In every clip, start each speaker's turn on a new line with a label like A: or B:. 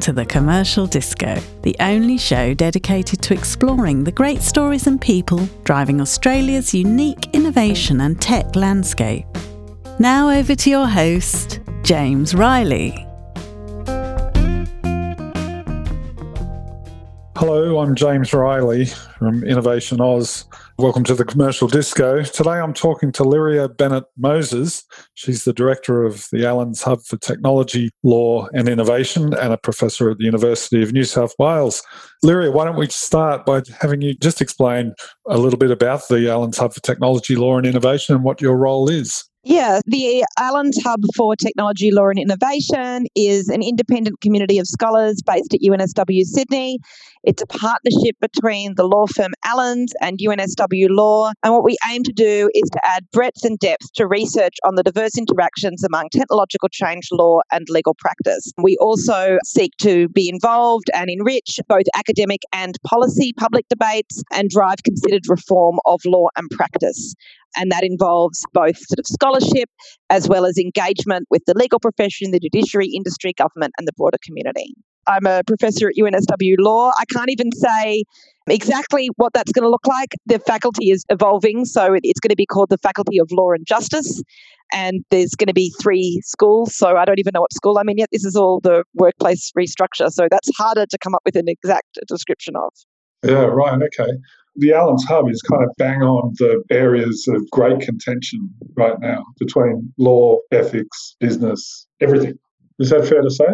A: to the Commercial Disco, the only show dedicated to exploring the great stories and people driving Australia's unique innovation and tech landscape. Now over to your host, James Riley.
B: Hello, I'm James Riley from InnovationAus. Welcome to the Commercial Disco. Today I'm talking to Lyria Bennett Moses. She's the director of the Allens Hub for Technology, Law and Innovation and a professor at the University of New South Wales. Lyria, why don't we start by having you just explain a little bit about the Allens Hub for Technology, Law and Innovation and what your role is?
C: Yeah, the Allens Hub for Technology, Law and Innovation is an independent community of scholars based at UNSW Sydney. It's a partnership between the law firm Allens and UNSW Law. And what we aim to do is to add breadth and depth to research on the diverse interactions among technological change law and legal practice. We also seek to be involved and enrich both academic and policy public debates and drive considered reform of law and practice and that involves both sort of scholarship as well as engagement with the legal profession, the judiciary, industry, government, and the broader community. I'm a professor at UNSW Law. I can't even say exactly what that's going to look like. The faculty is evolving, so it's going to be called the Faculty of Law and Justice. And there's going to be three schools, so I don't even know what school I'm in yet. This is all the workplace restructure, so that's harder to come up with an exact description of.
B: Yeah, right. Okay the Allens Hub is kind of bang on the areas of great contention right now between law, ethics, business, everything. Is that fair to say?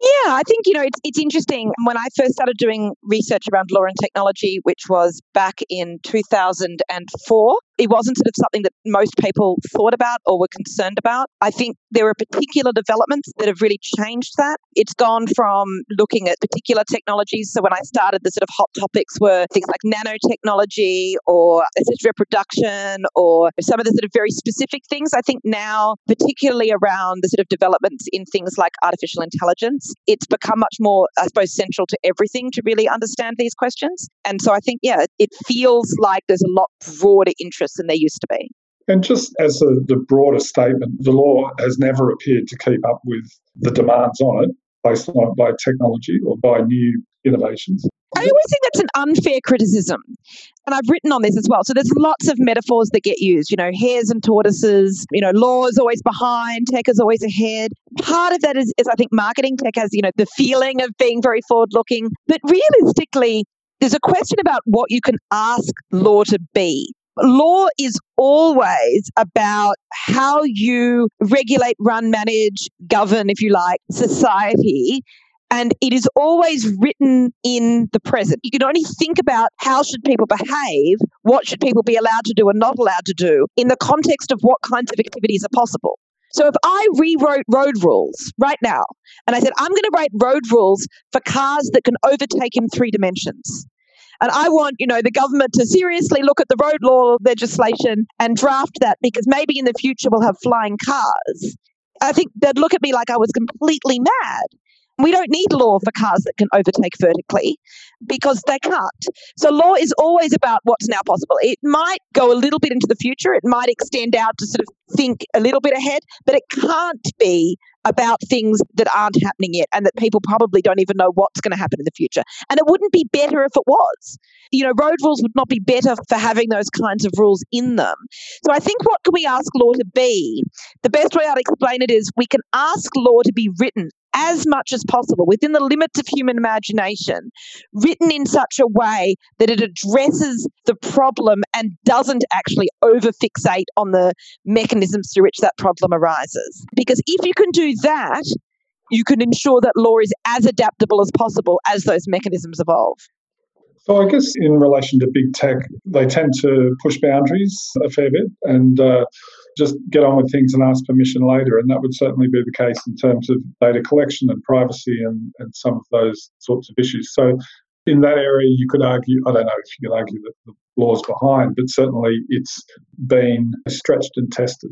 C: Yeah, I think, you know, it's, it's interesting. When I first started doing research around law and technology, which was back in 2004, it wasn't sort of something that most people thought about or were concerned about. I think there are particular developments that have really changed that. It's gone from looking at particular technologies. So when I started, the sort of hot topics were things like nanotechnology or assisted reproduction or some of the sort of very specific things. I think now, particularly around the sort of developments in things like artificial intelligence, it's become much more, I suppose, central to everything to really understand these questions. And so I think, yeah, it feels like there's a lot broader interest than there used to be.
B: And just as a, the broader statement, the law has never appeared to keep up with the demands on it based on by technology or by new innovations.
C: I always think that's an unfair criticism. And I've written on this as well. So there's lots of metaphors that get used, you know, hares and tortoises, you know, law is always behind, tech is always ahead. Part of that is, is I think marketing tech has, you know, the feeling of being very forward looking. But realistically, there's a question about what you can ask law to be law is always about how you regulate, run, manage, govern, if you like, society. And it is always written in the present. You can only think about how should people behave, what should people be allowed to do and not allowed to do in the context of what kinds of activities are possible. So if I rewrote road rules right now and I said, I'm going to write road rules for cars that can overtake in three dimensions, and I want, you know, the government to seriously look at the road law legislation and draft that because maybe in the future we'll have flying cars. I think they'd look at me like I was completely mad. We don't need law for cars that can overtake vertically because they can't. So, law is always about what's now possible. It might go a little bit into the future, it might extend out to sort of think a little bit ahead, but it can't be about things that aren't happening yet and that people probably don't even know what's going to happen in the future. And it wouldn't be better if it was. You know, road rules would not be better for having those kinds of rules in them. So I think what can we ask law to be? The best way I'd explain it is we can ask law to be written as much as possible within the limits of human imagination, written in such a way that it addresses the problem and doesn't actually overfixate on the mechanisms through which that problem arises. Because if you can do that, you can ensure that law is as adaptable as possible as those mechanisms evolve.
B: So I guess in relation to big tech, they tend to push boundaries a fair bit and uh, just get on with things and ask permission later. And that would certainly be the case in terms of data collection and privacy and, and some of those sorts of issues. So in that area, you could argue, I don't know if you could argue that the law's behind, but certainly it's been stretched and tested.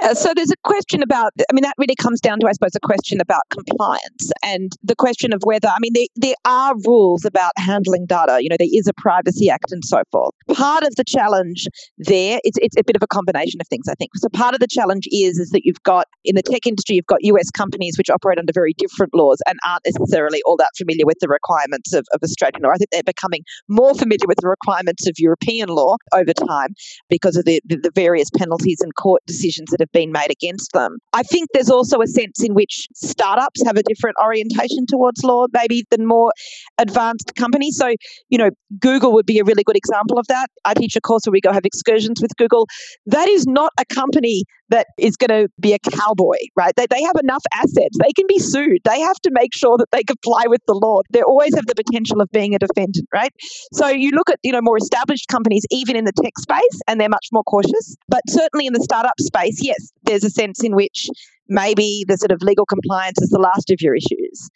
C: Yeah, so there's a question about, I mean, that really comes down to, I suppose, a question about compliance and the question of whether, I mean, there, there are rules about handling data. You know, there is a Privacy Act and so forth. Part of the challenge there, it's, it's a bit of a combination of things, I think. So part of the challenge is, is that you've got, in the tech industry, you've got US companies which operate under very different laws and aren't necessarily all that familiar with the requirements of, of Australian law. I think they're becoming more familiar with the requirements of European law over time because of the, the, the various penalties and court decisions that have been made against them. I think there's also a sense in which startups have a different orientation towards law, maybe than more advanced companies. So, you know, Google would be a really good example of that. I teach a course where we go have excursions with Google. That is not a company that is going to be a cowboy, right? They, they have enough assets. They can be sued. They have to make sure that they comply with the law. They always have the potential of being a defendant, right? So you look at, you know, more established companies, even in the tech space, and they're much more cautious. But certainly in the startup space, yes, there's a sense in which maybe the sort of legal compliance is the last of your issues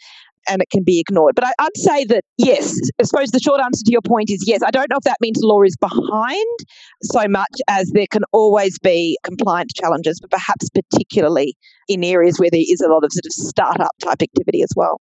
C: and it can be ignored. But I, would say that, yes, I suppose the short answer to your point is yes. I don't know if that means law is behind so much as there can always be compliance challenges, but perhaps particularly in areas where there is a lot of sort of startup type activity as well.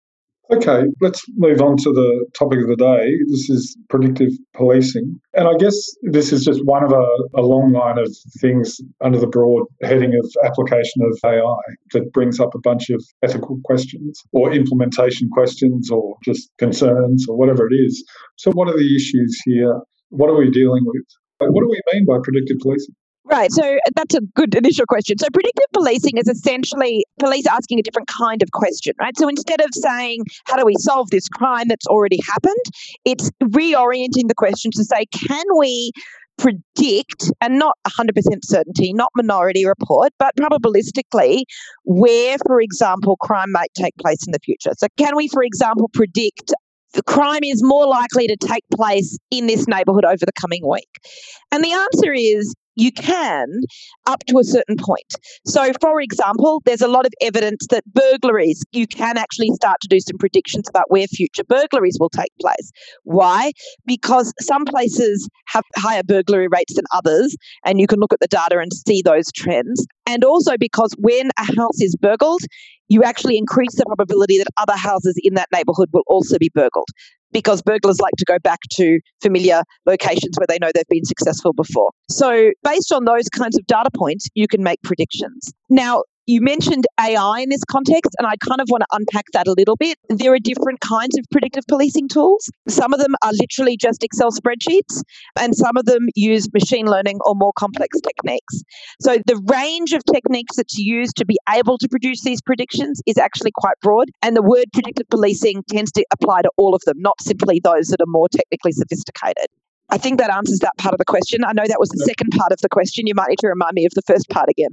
B: Okay, let's move on to the topic of the day. This is predictive policing. And I guess this is just one of a, a, long line of things under the broad heading of application of AI that brings up a bunch of ethical questions or implementation questions or just concerns or whatever it is. So, what are the issues here? What are we dealing with? What do we mean by predictive policing?
C: Right. So that's a good initial question. So predictive policing is essentially police asking a different kind of question, right? So instead of saying, how do we solve this crime that's already happened, it's reorienting the question to say, can we predict, and not 100% certainty, not minority report, but probabilistically, where, for example, crime might take place in the future. So, can we, for example, predict the crime is more likely to take place in this neighbourhood over the coming week? And the answer is you can up to a certain point. So, for example, there's a lot of evidence that burglaries, you can actually start to do some predictions about where future burglaries will take place. Why? Because some places have higher burglary rates than others, and you can look at the data and see those trends. And also because when a house is burgled, you actually increase the probability that other houses in that neighborhood will also be burgled because burglars like to go back to familiar locations where they know they've been successful before. So, based on those kinds of data points, you can make predictions. Now, you mentioned AI in this context, and I kind of want to unpack that a little bit. There are different kinds of predictive policing tools. Some of them are literally just Excel spreadsheets, and some of them use machine learning or more complex techniques. So, the range of techniques that's used to be able to produce these predictions is actually quite broad, and the word predictive policing tends to apply to all of them, not simply those that are more technically sophisticated. I think that answers that part of the question. I know that was the second part of the question. You might need to remind me of the first part again.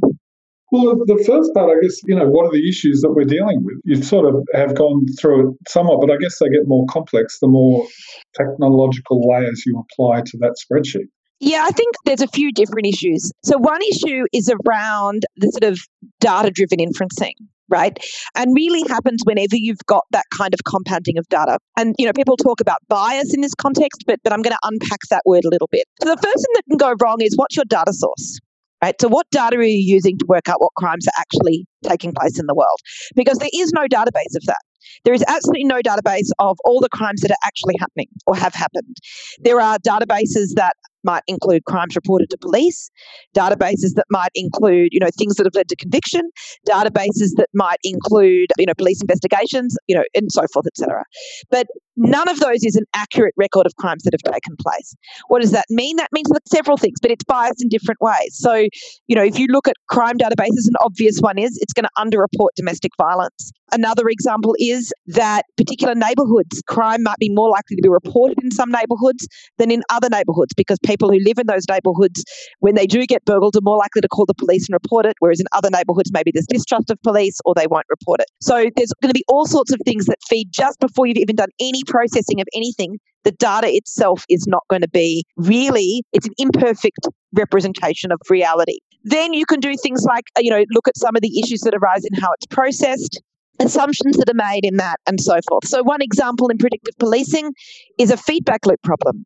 B: Well, the first part, I guess, you know, what are the issues that we're dealing with? You sort of have gone through it somewhat, but I guess they get more complex the more technological layers you apply to that spreadsheet.
C: Yeah, I think there's a few different issues. So, one issue is around the sort of data driven inferencing right? And really happens whenever you've got that kind of compounding of data. And, you know, people talk about bias in this context, but, but I'm going to unpack that word a little bit. So the first thing that can go wrong is what's your data source? Right? So, what data are you using to work out what crimes are actually taking place in the world? Because there is no database of that. There is absolutely no database of all the crimes that are actually happening or have happened. There are databases that might include crimes reported to police, databases that might include, you know, things that have led to conviction, databases that might include, you know, police investigations, you know, and so forth, etc. But none of those is an accurate record of crimes that have taken place. What does that mean? That means several things, but it's biased in different ways. So, you know, if you look at crime databases, an obvious one is it's going to underreport domestic violence. Another example is that particular neighborhoods, crime might be more likely to be reported in some neighborhoods than in other neighborhoods because people who live in those neighborhoods, when they do get burgled, are more likely to call the police and report it, whereas in other neighborhoods, maybe there's distrust of police or they won't report it. So there's going to be all sorts of things that feed just before you've even done any processing of anything the data itself is not going to be really, it's an imperfect representation of reality. Then you can do things like, uh, you know, look at some of the issues that arise in how it's processed assumptions that are made in that and so forth. So, one example in predictive policing is a feedback loop problem.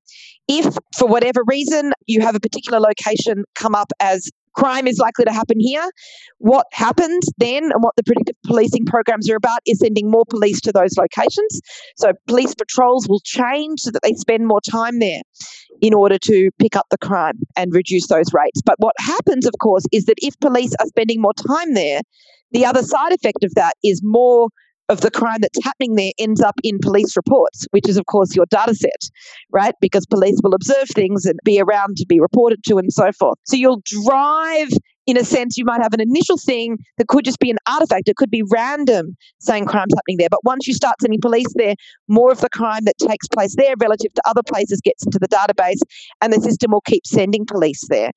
C: If, for whatever reason, you have a particular location come up as crime is likely to happen here. What happens then and what the predictive policing programs are about is sending more police to those locations. So police patrols will change so that they spend more time there in order to pick up the crime and reduce those rates. But what happens, of course, is that if police are spending more time there, the other side effect of that is more of the crime that's happening there ends up in police reports, which is, of course, your data set, right? Because police will observe things and be around to be reported to and so forth. So you'll drive, in a sense, you might have an initial thing that could just be an artifact. It could be random saying crime's happening there. But once you start sending police there, more of the crime that takes place there relative to other places gets into the database and the system will keep sending police there.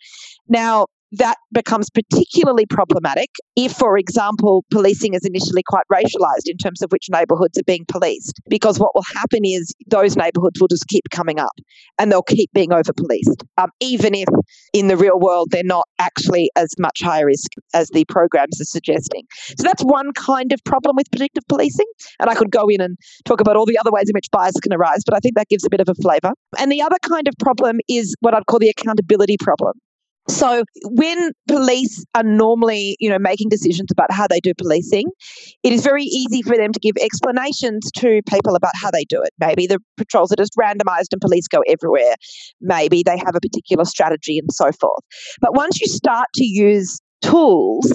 C: Now, that becomes particularly problematic if, for example, policing is initially quite racialized in terms of which neighborhoods are being policed. Because what will happen is those neighborhoods will just keep coming up and they'll keep being over policed, um, even if in the real world they're not actually as much high risk as the programs are suggesting. So that's one kind of problem with predictive policing. And I could go in and talk about all the other ways in which bias can arise, but I think that gives a bit of a flavor. And the other kind of problem is what I'd call the accountability problem. So when police are normally, you know, making decisions about how they do policing, it is very easy for them to give explanations to people about how they do it. Maybe the patrols are just randomized and police go everywhere. Maybe they have a particular strategy and so forth. But once you start to use tools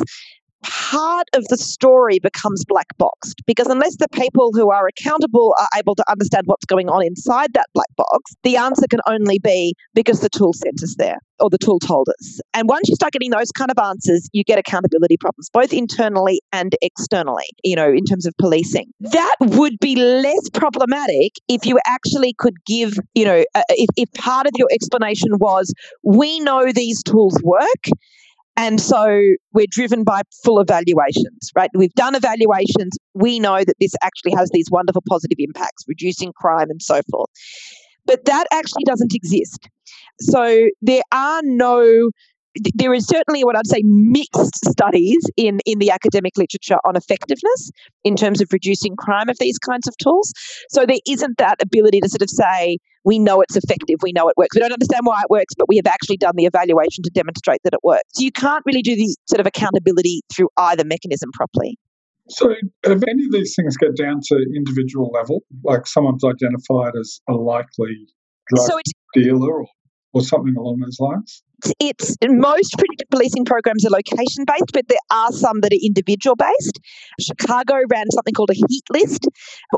C: part of the story becomes black boxed because unless the people who are accountable are able to understand what's going on inside that black box, the answer can only be because the tool sent us there or the tool told us. And once you start getting those kind of answers, you get accountability problems, both internally and externally, you know, in terms of policing. That would be less problematic if you actually could give, you know, uh, if, if part of your explanation was, we know these tools work and so we're driven by full evaluations, right? We've done evaluations. We know that this actually has these wonderful positive impacts, reducing crime and so forth. But that actually doesn't exist. So there are no there is certainly what I'd say mixed studies in, in the academic literature on effectiveness in terms of reducing crime of these kinds of tools. So there isn't that ability to sort of say, we know it's effective, we know it works. We don't understand why it works, but we have actually done the evaluation to demonstrate that it works. So you can't really do the sort of accountability through either mechanism properly.
B: So, if any of these things get down to individual level, like someone's identified as a likely drug so dealer or, or something along those lines?
C: It's most predictive policing programs are location based, but there are some that are individual based. Chicago ran something called a heat list,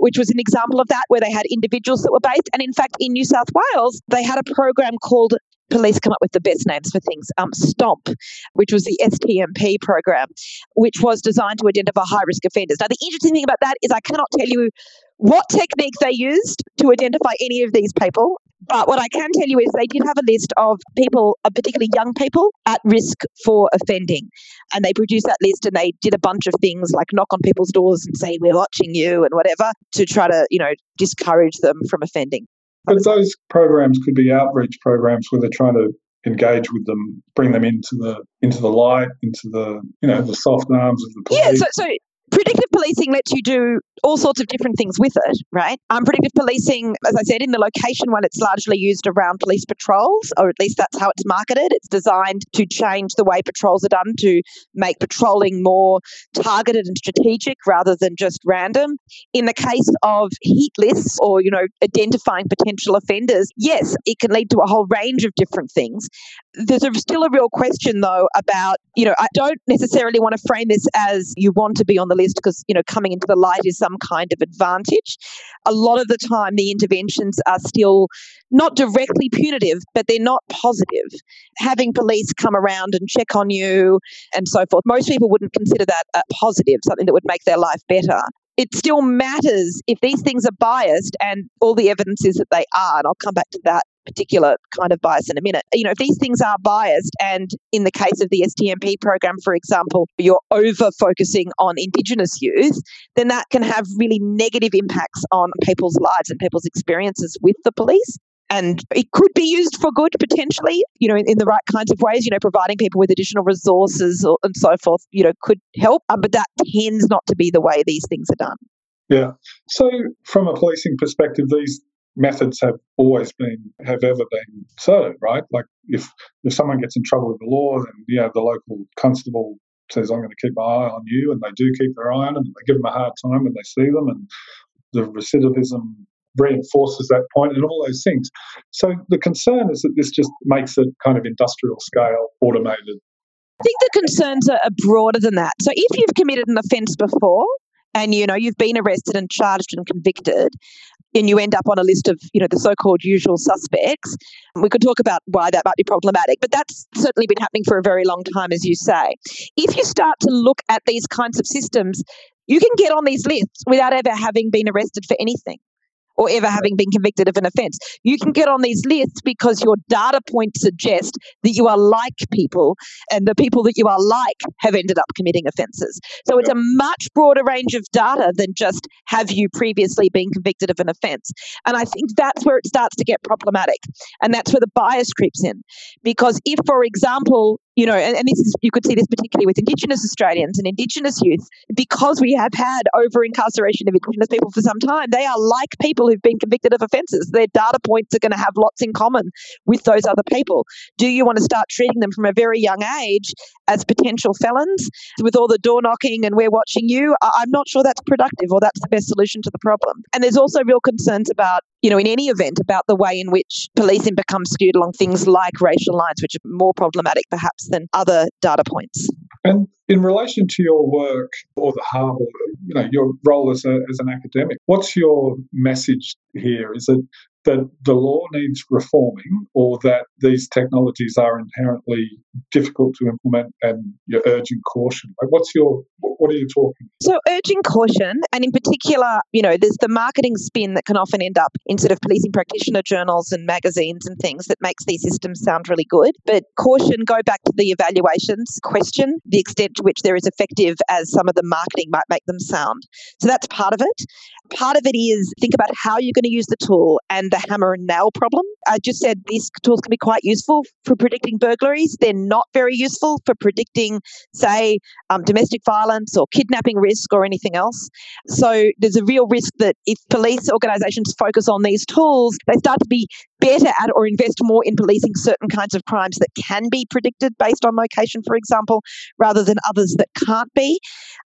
C: which was an example of that, where they had individuals that were based. And in fact, in New South Wales, they had a program called police come up with the best names for things. Um, Stomp, which was the STMP program, which was designed to identify high risk offenders. Now, the interesting thing about that is I cannot tell you what technique they used to identify any of these people. But what I can tell you is they did have a list of people, uh, particularly young people, at risk for offending. And they produced that list and they did a bunch of things like knock on people's doors and say, We're watching you and whatever to try to, you know, discourage them from offending.
B: But those programs could be outreach programs where they're trying to engage with them, bring them into the into the light, into the you know the soft arms of the police.
C: Yeah, so, so predictive policing lets you do all sorts of different things with it, right? Um, predictive policing, as I said, in the location one, it's largely used around police patrols, or at least that's how it's marketed. It's designed to change the way patrols are done to make patrolling more targeted and strategic rather than just random. In the case of heat lists or, you know, identifying potential offenders, yes, it can lead to a whole range of different things. There's a, still a real question, though, about, you know, I don't necessarily want to frame this as you want to be on the list because, you know, coming into the light is some kind of advantage. A lot of the time, the interventions are still not directly punitive, but they're not positive. Having police come around and check on you and so forth, most people wouldn't consider that a positive, something that would make their life better it still matters if these things are biased and all the evidence is that they are. And I'll come back to that particular kind of bias in a minute. You know, if these things are biased, and in the case of the STMP program, for example, you're over focusing on Indigenous youth, then that can have really negative impacts on people's lives and people's experiences with the police. And it could be used for good potentially, you know, in, in the right kinds of ways, you know, providing people with additional resources or, and so forth, you know, could help. Um, but that tends not to be the way these things are done.
B: Yeah. So, from a policing perspective, these methods have always been have ever been so right? Like if if someone gets in trouble with the law, then yeah, the local constable says, I'm going to keep my eye on you, and they do keep their eye on them. They give them a hard time when they see them, and the recidivism reinforces that point and all those things. So the concern is that this just makes it kind of industrial scale automated.
C: I think the concerns are broader than that. So if you've committed an offence before, and you know you've been arrested and charged and convicted and you end up on a list of you know the so-called usual suspects we could talk about why that might be problematic but that's certainly been happening for a very long time as you say. If you start to look at these kinds of systems you can get on these lists without ever having been arrested for anything or ever having been convicted of an offence. You can get on these lists because your data points suggest that you are like people, and the people that you are like have ended up committing offences. So it's a much broader range of data than just have you previously been convicted of an offence. And I think that's where it starts to get problematic. And that's where the bias creeps in. Because if, for example, you know, and, and, this is you could see this particularly with Indigenous Australians and Indigenous youth, because we have had over incarceration of Indigenous people for some time, they are like people who've been convicted of offences. Their data points are going to have lots in common with those other people. Do you want to start treating them from a very young age as potential felons with all the door knocking and we're watching you? I'm not sure that's productive or that's the best solution to the problem. And there's also real concerns about you know, in any event, about the way in which policing becomes skewed along things like racial lines, which are more problematic perhaps than other data points.
B: And in relation to your work or the hub, or, you know, your role as, a, as an academic, what's your message here? Is it that the law needs reforming or that these technologies are inherently difficult to implement and you're urging caution? Like what's your what are you talking? about?
C: So urging caution and in particular, you know, there's the marketing spin that can often end up in sort of policing practitioner journals and magazines and things that makes these systems sound really good. But caution, go back to the evaluations question, the extent to which they're as effective as some of the marketing might make them sound. So that's part of it. Part of it is think about how you're going to use the tool and the hammer and nail problem. I just said these tools can be quite useful for predicting burglaries. They're not very useful for predicting, say, um, domestic violence or kidnapping risk or anything else. So there's a real risk that if police organisations focus on these tools, they start to be better at or invest more in policing certain kinds of crimes that can be predicted based on location, for example, rather than others that can't be.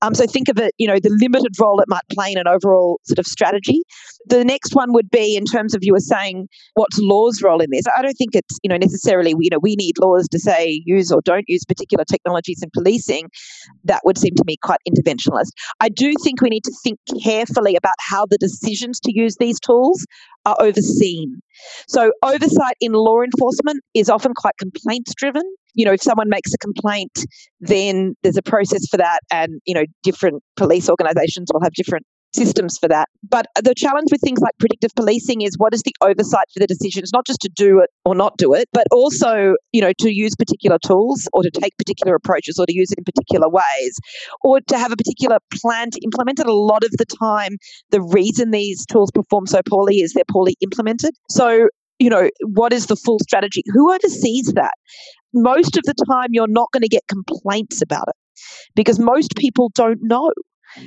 C: Um, so think of it, you know, the limited role it might play in an overall sort of strategy. The next one would be in terms of you were saying what's law's role in this. I don't think it's you know necessarily you know we need laws to say use or don't use particular technologies in policing. That would seem to me quite interventionist. I do think we need to think carefully about how the decisions to use these tools are overseen. So oversight in law enforcement is often quite complaints driven. You know, if someone makes a complaint, then there's a process for that and, you know, different police organizations will have different systems for that. But the challenge with things like predictive policing is what is the oversight for the decisions, not just to do it or not do it, but also, you know, to use particular tools or to take particular approaches or to use it in particular ways or to have a particular plan to implement it. A lot of the time, the reason these tools perform so poorly is they're poorly implemented. So, you know, what is the full strategy? Who oversees that? Most of the time, you're not going to get complaints about it because most people don't know.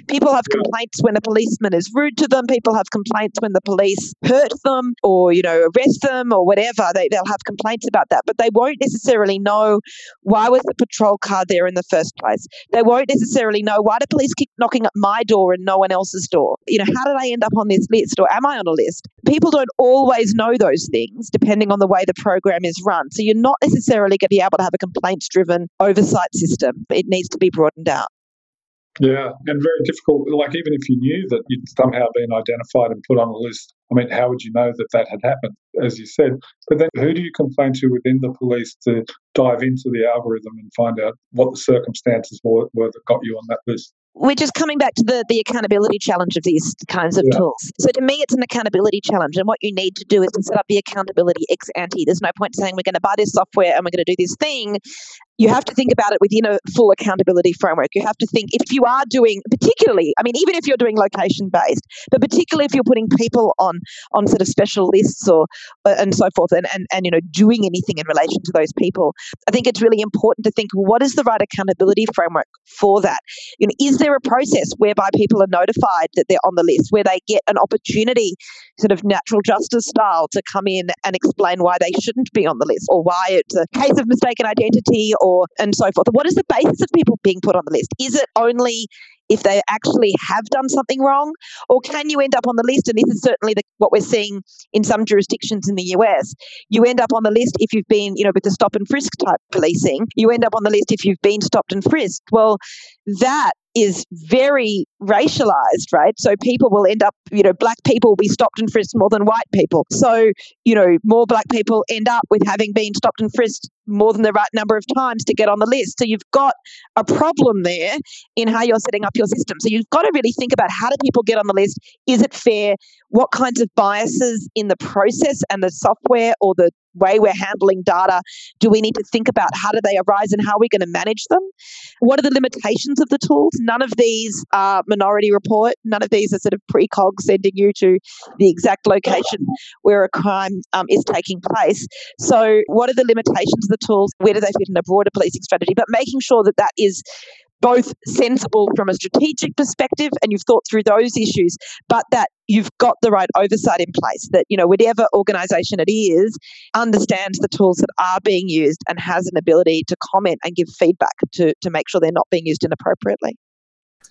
C: People have complaints when a policeman is rude to them. People have complaints when the police hurt them or, you know, arrest them or whatever. They, they'll have complaints about that, but they won't necessarily know why was the patrol car there in the first place. They won't necessarily know why do police keep knocking at my door and no one else's door. You know, how did I end up on this list or am I on a list? People don't always know those things depending on the way the program is run. So you're not necessarily going to be able to have a complaints driven oversight system. It needs to be broadened out.
B: Yeah, and very difficult. Like, even if you knew that you'd somehow been identified and put on a list, I mean, how would you know that that had happened, as you said? But then who do you complain to within the police to dive into the algorithm and find out what the circumstances were, were that got you on that list?
C: we're just coming back to the, the accountability challenge of these kinds of yeah. tools. So to me, it's an accountability challenge. And what you need to do is to set up the accountability ex ante. There's no point saying we're going to buy this software and we're going to do this thing you have to think about it within a full accountability framework. You have to think if you are doing, particularly, I mean, even if you're doing location based, but particularly if you're putting people on on sort of special lists or uh, and so forth, and, and and you know doing anything in relation to those people, I think it's really important to think what is the right accountability framework for that. You know, is there a process whereby people are notified that they're on the list, where they get an opportunity, sort of natural justice style, to come in and explain why they shouldn't be on the list or why it's a case of mistaken identity and so forth. What is the basis of people being put on the list? Is it only if they actually have done something wrong? Or can you end up on the list? And this is certainly the, what we're seeing in some jurisdictions in the US. You end up on the list if you've been, you know, with the stop and frisk type policing. You end up on the list if you've been stopped and frisked. Well, that is very racialized, right? So people will end up, you know, black people will be stopped and frisked more than white people. So, you know, more black people end up with having been stopped and frisked more than the right number of times to get on the list. So you've got a problem there in how you're setting up your system. So you've got to really think about how do people get on the list? Is it fair? What kinds of biases in the process and the software or the way we're handling data do we need to think about how do they arise and how are we going to manage them what are the limitations of the tools? None of these are minority report. None of these are sort of precog sending you to the exact location where a crime um, is taking place. So what are the limitations of the tools? Where do they fit in a broader policing strategy? But making sure that that is both sensible from a strategic perspective and you've thought through those issues, but that you've got the right oversight in place that, you know, whatever organization it is understands the tools that are being used and has an ability to comment and give feedback to, to make sure they're not being used inappropriately.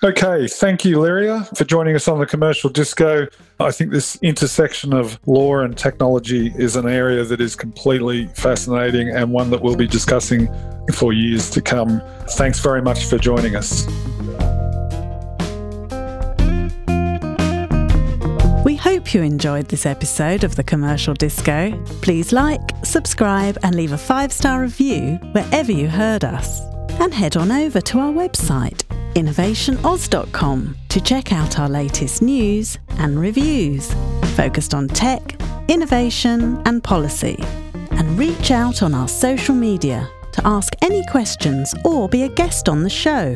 B: Okay, thank you, Lyria, for joining us on the commercial disco. I think this intersection of law and technology is an area that is completely fascinating and one that we'll be discussing for years to come. Thanks very much for joining us.
A: We hope you enjoyed this episode of the Commercial Disco. Please like, subscribe, and leave a five star review wherever you heard us. And head on over to our website innovationaus.com to check out our latest news and reviews focused on tech, innovation, and policy. And reach out on our social media to ask any questions or be a guest on the show.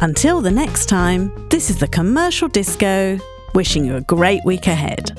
A: Until the next time, this is the Commercial Disco, wishing you a great week ahead.